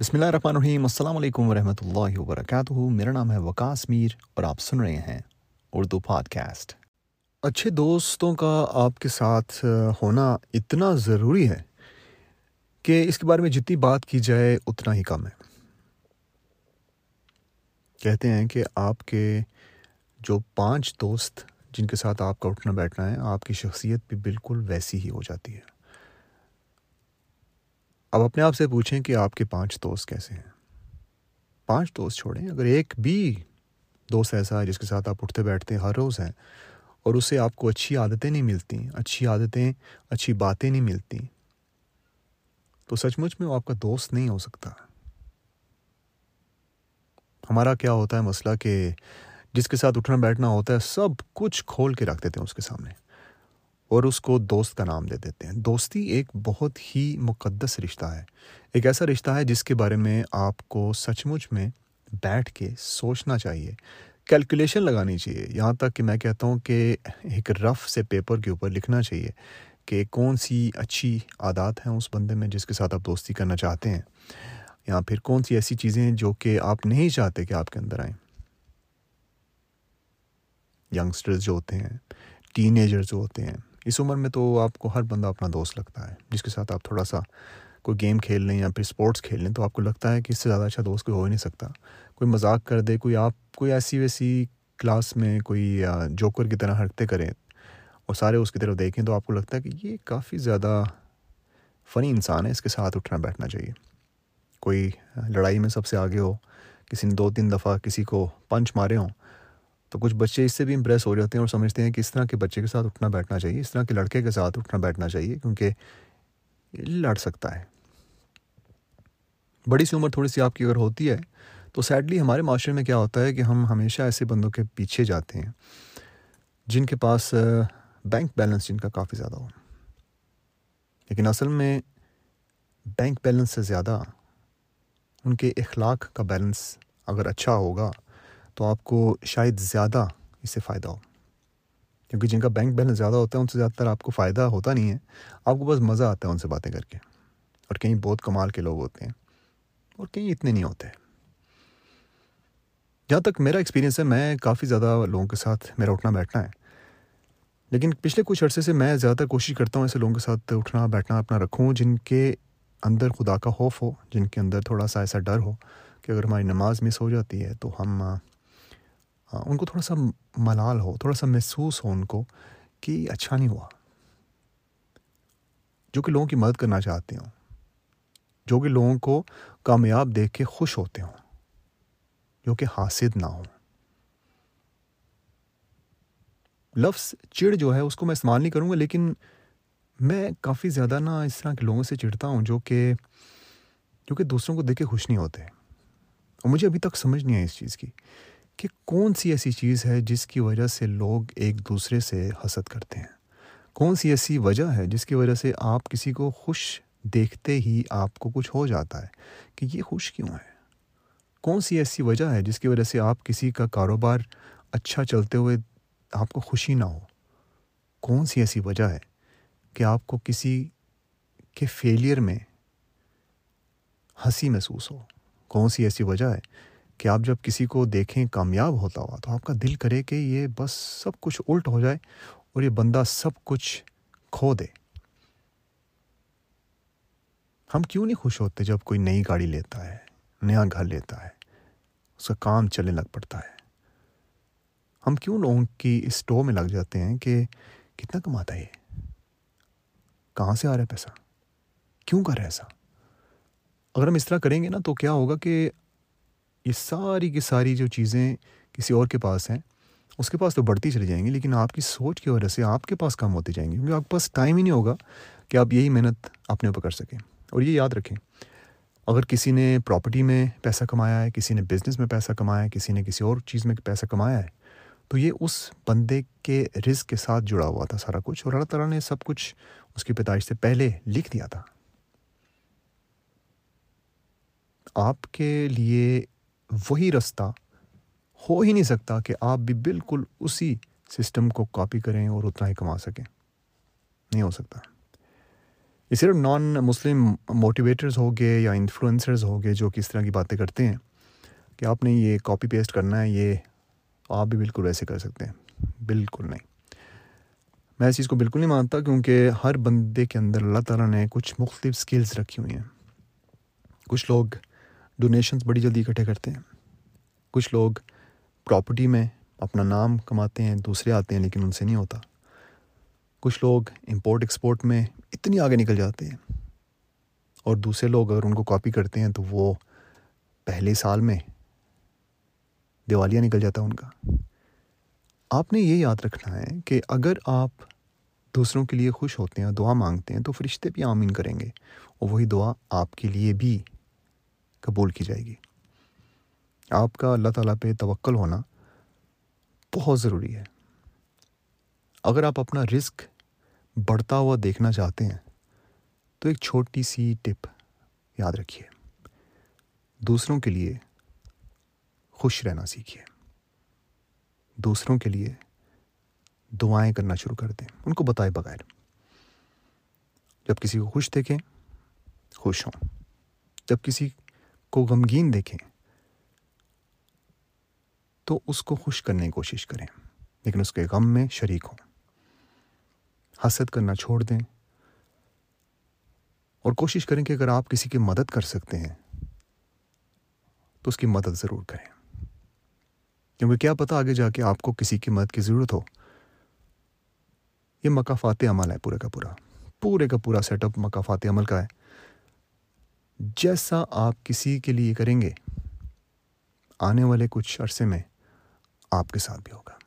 بسم اللہ الرحمن الرحیم۔ السلام علیکم ورحمۃ اللہ وبرکاتہ۔ میرا نام ہے وکاس میر اور آپ سن رہے ہیں اردو پاڈ کاسٹ اچھے دوستوں کا آپ کے ساتھ ہونا اتنا ضروری ہے کہ اس کے بارے میں جتنی بات کی جائے اتنا ہی کم ہے۔ کہتے ہیں کہ آپ کے جو پانچ دوست جن کے ساتھ آپ کا اٹھنا بیٹھنا ہے، آپ کی شخصیت بھی بالکل ویسی ہی ہو جاتی ہے۔ اب اپنے آپ سے پوچھیں کہ آپ کے پانچ دوست کیسے ہیں؟ پانچ دوست چھوڑیں، اگر ایک بھی دوست ایسا ہے جس کے ساتھ آپ اٹھتے بیٹھتے ہر روز ہیں اور اسے آپ کو اچھی عادتیں نہیں ملتی اچھی عادتیں، اچھی باتیں نہیں ملتی تو سچ مچ میں وہ آپ کا دوست نہیں ہو سکتا۔ ہمارا کیا ہوتا ہے مسئلہ کہ جس کے ساتھ اٹھنا بیٹھنا ہوتا ہے، سب کچھ کھول کے رکھ دیتے ہیں اس کے سامنے۔ اور اس کو دوست کا نام دے دیتے ہیں۔ دوستی ایک بہت ہی مقدس رشتہ ہے۔ ایک ایسا رشتہ ہے جس کے بارے میں آپ کو سچ مچ میں بیٹھ کے سوچنا چاہیے۔ کیلکولیشن لگانی چاہیے۔ یہاں تک کہ میں کہتا ہوں کہ ایک رف سے پیپر کے اوپر لکھنا چاہیے کہ کون سی اچھی عادات ہیں اس بندے میں جس کے ساتھ آپ دوستی کرنا چاہتے ہیں۔ یا پھر کون سی ایسی چیزیں ہیں جو کہ آپ نہیں چاہتے کہ آپ کے اندر آئیں۔ ینگسٹرز جو ہوتے ہیں ٹین ایجر جو ہوتے ہیں اس عمر میں تو آپ کو ہر بندہ اپنا دوست لگتا ہے، جس کے ساتھ آپ تھوڑا سا کوئی گیم کھیل لیں یا پھر اسپورٹس کھیل لیں، تو آپ کو لگتا ہے کہ اس سے زیادہ اچھا دوست کوئی ہو ہی نہیں سکتا۔ کوئی مذاق کر دے، کوئی آپ، کوئی ایسی ویسی کلاس میں کوئی جوکر کی طرح حرکتیں کریں اور سارے اس کی طرف دیکھیں، تو آپ کو لگتا ہے کہ یہ کافی زیادہ فنی انسان ہے، اس کے ساتھ اٹھنا بیٹھنا چاہیے۔ کوئی لڑائی میں سب سے آگے ہو، کسی نے دو تین دفعہ کسی کو پنچ مارے ہوں تو کچھ بچے اس سے بھی امپریس ہو جاتے ہیں اور سمجھتے ہیں کہ اس طرح کے بچے کے ساتھ اٹھنا بیٹھنا چاہیے، اس طرح کے لڑکے کے ساتھ اٹھنا بیٹھنا چاہیے کیونکہ لڑ سکتا ہے۔ بڑی سی عمر تھوڑی سی آپ کی اگر ہوتی ہے تو سیڈلی ہمارے معاشرے میں کیا ہوتا ہے کہ ہم ہمیشہ ایسے بندوں کے پیچھے جاتے ہیں جن کے پاس بینک بیلنس جن کا کافی زیادہ ہو۔ لیکن اصل میں بینک بیلنس سے زیادہ ان کے اخلاق کا بیلنس اگر اچھا ہوگا تو آپ کو شاید زیادہ اس سے فائدہ ہو۔ کیونکہ جن کا بینک بیلنس زیادہ ہوتا ہے، ان سے زیادہ تر آپ کو فائدہ ہوتا نہیں ہے۔ آپ کو بس مزہ آتا ہے ان سے باتیں کر کے۔ اور کہیں بہت کمال کے لوگ ہوتے ہیں اور کہیں اتنے نہیں ہوتے۔ جہاں تک میرا ایکسپیرینس ہے، میں کافی زیادہ لوگوں کے ساتھ میرا اٹھنا بیٹھنا ہے۔ لیکن پچھلے کچھ عرصے سے میں زیادہ تر کوشش کرتا ہوں ایسے لوگوں کے ساتھ اٹھنا، بیٹھنا، اپنا رکھوں، جن کے اندر خدا کا خوف ہو، جن کے اندر تھوڑا سا ایسا ڈر ہو کہ اگر ہماری نماز مس ہو جاتی ہے تو ہم ہاں، ان کو تھوڑا سا ملال ہو، تھوڑا سا محسوس ہو ان کو کہ اچھا نہیں ہوا۔ جو کہ لوگوں کی مدد کرنا چاہتے ہوں، جو کہ لوگوں کو کامیاب دیکھ کے خوش ہوتے ہوں، جو کہ حاصل نہ ہوں۔ لفظ چڑ جو ہے، اس کو میں استعمال نہیں کروں گا، لیکن میں کافی زیادہ نا اس طرح کے لوگوں سے چڑھتا ہوں جو کہ جو کہ دوسروں کو دیکھ کے خوش نہیں ہوتے۔ اور مجھے ابھی تک سمجھ نہیں آئی اس چیز کی۔ کہ کون سی ایسی چیز ہے جس کی وجہ سے لوگ ایک دوسرے سے حسد کرتے ہیں؟ کون سی ایسی وجہ ہے جس کی وجہ سے آپ کسی کو خوش دیکھتے ہی آپ کو کچھ ہو جاتا ہے کہ یہ خوش کیوں ہے؟ کون سی ایسی وجہ ہے جس کی وجہ سے آپ کسی کا کاروبار اچھا چلتے ہوئے آپ کو خوشی نہ ہو؟ کون سی ایسی وجہ ہے کہ آپ کو کسی کے فیلئر میں ہنسی محسوس ہو؟ کون سی ایسی وجہ ہے کہ آپ جب کسی کو دیکھیں کامیاب ہوتا ہوا تو آپ کا دل کرے کہ یہ بس سب کچھ الٹ ہو جائے اور یہ بندہ سب کچھ کھو دے۔ ہم کیوں نہیں خوش ہوتے جب کوئی نئی گاڑی لیتا ہے، نیا گھر لیتا ہے، اس کا کام چلنے لگ پڑتا ہے۔ ہم کیوں لوگوں کی اس ٹو میں لگ جاتے ہیں کہ کتنا کماتا ہے یہ؟ کہاں سے آ رہا ہے پیسہ؟ کیوں کر رہا ہے ایسا؟ اگر ہم اس طرح کریں گے نا تو کیا ہوگا کہ یہ ساری کی ساری جو چیزیں کسی اور کے پاس ہیں، اس کے پاس تو بڑھتی چلی جائیں گی، لیکن آپ کی سوچ کی وجہ سے آپ کے پاس کم ہوتی جائیں گی، کیونکہ آپ کے پاس ٹائم ہی نہیں ہوگا کہ آپ یہی محنت اپنے اوپر کر سکیں۔ اور یہ یاد رکھیں، اگر کسی نے پراپرٹی میں پیسہ کمایا ہے، کسی نے بزنس میں پیسہ کمایا ہے، کسی نے کسی اور چیز میں پیسہ کمایا ہے، تو یہ اس بندے کے رزق کے ساتھ جڑا ہوا تھا سارا کچھ، اور اللہ تعالیٰ نے سب کچھ اس کی پیدائش سے پہلے لکھ دیا تھا۔ آپ کے لیے وہی رستہ ہو ہی نہیں سکتا کہ آپ بھی بالکل اسی سسٹم کو کاپی کریں اور اتنا ہی کما سکیں۔ نہیں ہو سکتا۔ یہ صرف نان مسلم موٹیویٹرز ہو گئے یا انفلوئنسرز ہو گئے جو کس طرح کی باتیں کرتے ہیں کہ آپ نے یہ کاپی پیسٹ کرنا ہے، یہ آپ بھی بالکل ویسے کر سکتے ہیں۔ بالکل نہیں۔ میں اس چیز کو بالکل نہیں مانتا کیونکہ ہر بندے کے اندر اللہ تعالیٰ نے کچھ مختلف سکلز رکھی ہوئی ہیں۔ کچھ لوگ ڈونیشنز بڑی جلدی اکٹھے کرتے ہیں۔ کچھ لوگ پراپرٹی میں اپنا نام کماتے ہیں، دوسرے آتے ہیں لیکن ان سے نہیں ہوتا۔ کچھ لوگ امپورٹ ایکسپورٹ میں اتنی آگے نکل جاتے ہیں۔ اور دوسرے لوگ اگر ان کو کاپی کرتے ہیں تو وہ پہلے سال میں دیوالیہ نکل جاتا ہے ان کا۔ آپ نے یہ یاد رکھنا ہے کہ اگر آپ دوسروں کے لیے خوش ہوتے ہیں، دعا مانگتے ہیں، تو فرشتے بھی آمین کریں گے۔ اور وہی دعا آپ کے لیے بھی قبول کی جائے گی۔ آپ کا اللہ تعالیٰ پہ توکل ہونا بہت ضروری ہے۔ اگر آپ اپنا رزق بڑھتا ہوا دیکھنا چاہتے ہیں، تو ایک چھوٹی سی ٹپ یاد رکھیے۔ دوسروں کے لیے خوش رہنا سیکھیے۔ دوسروں کے لیے دعائیں کرنا شروع کر دیں۔ ان کو بتائے بغیر۔ جب کسی کو خوش دیکھیں، خوش ہوں۔ جب کسی کو غمگین دیکھیں۔ تو اس کو خوش کرنے کی کوشش کریں، لیکن اس کے غم میں شریک ہوں۔ حسد کرنا چھوڑ دیں۔ اور کوشش کریں کہ اگر آپ کسی کی مدد کر سکتے ہیں، تو اس کی مدد ضرور کریں۔ کیونکہ کیا پتہ آگے جا کے آپ کو کسی کی مدد کی ضرورت ہو۔ یہ مقافات عمل ہے پورے کا پورا۔ پورے کا پورا سیٹ اپ مقافات عمل کا ہے۔ جیسا آپ کسی کے لیے کریں گے، آنے والے کچھ عرصے میں آپ کے ساتھ بھی ہوگا۔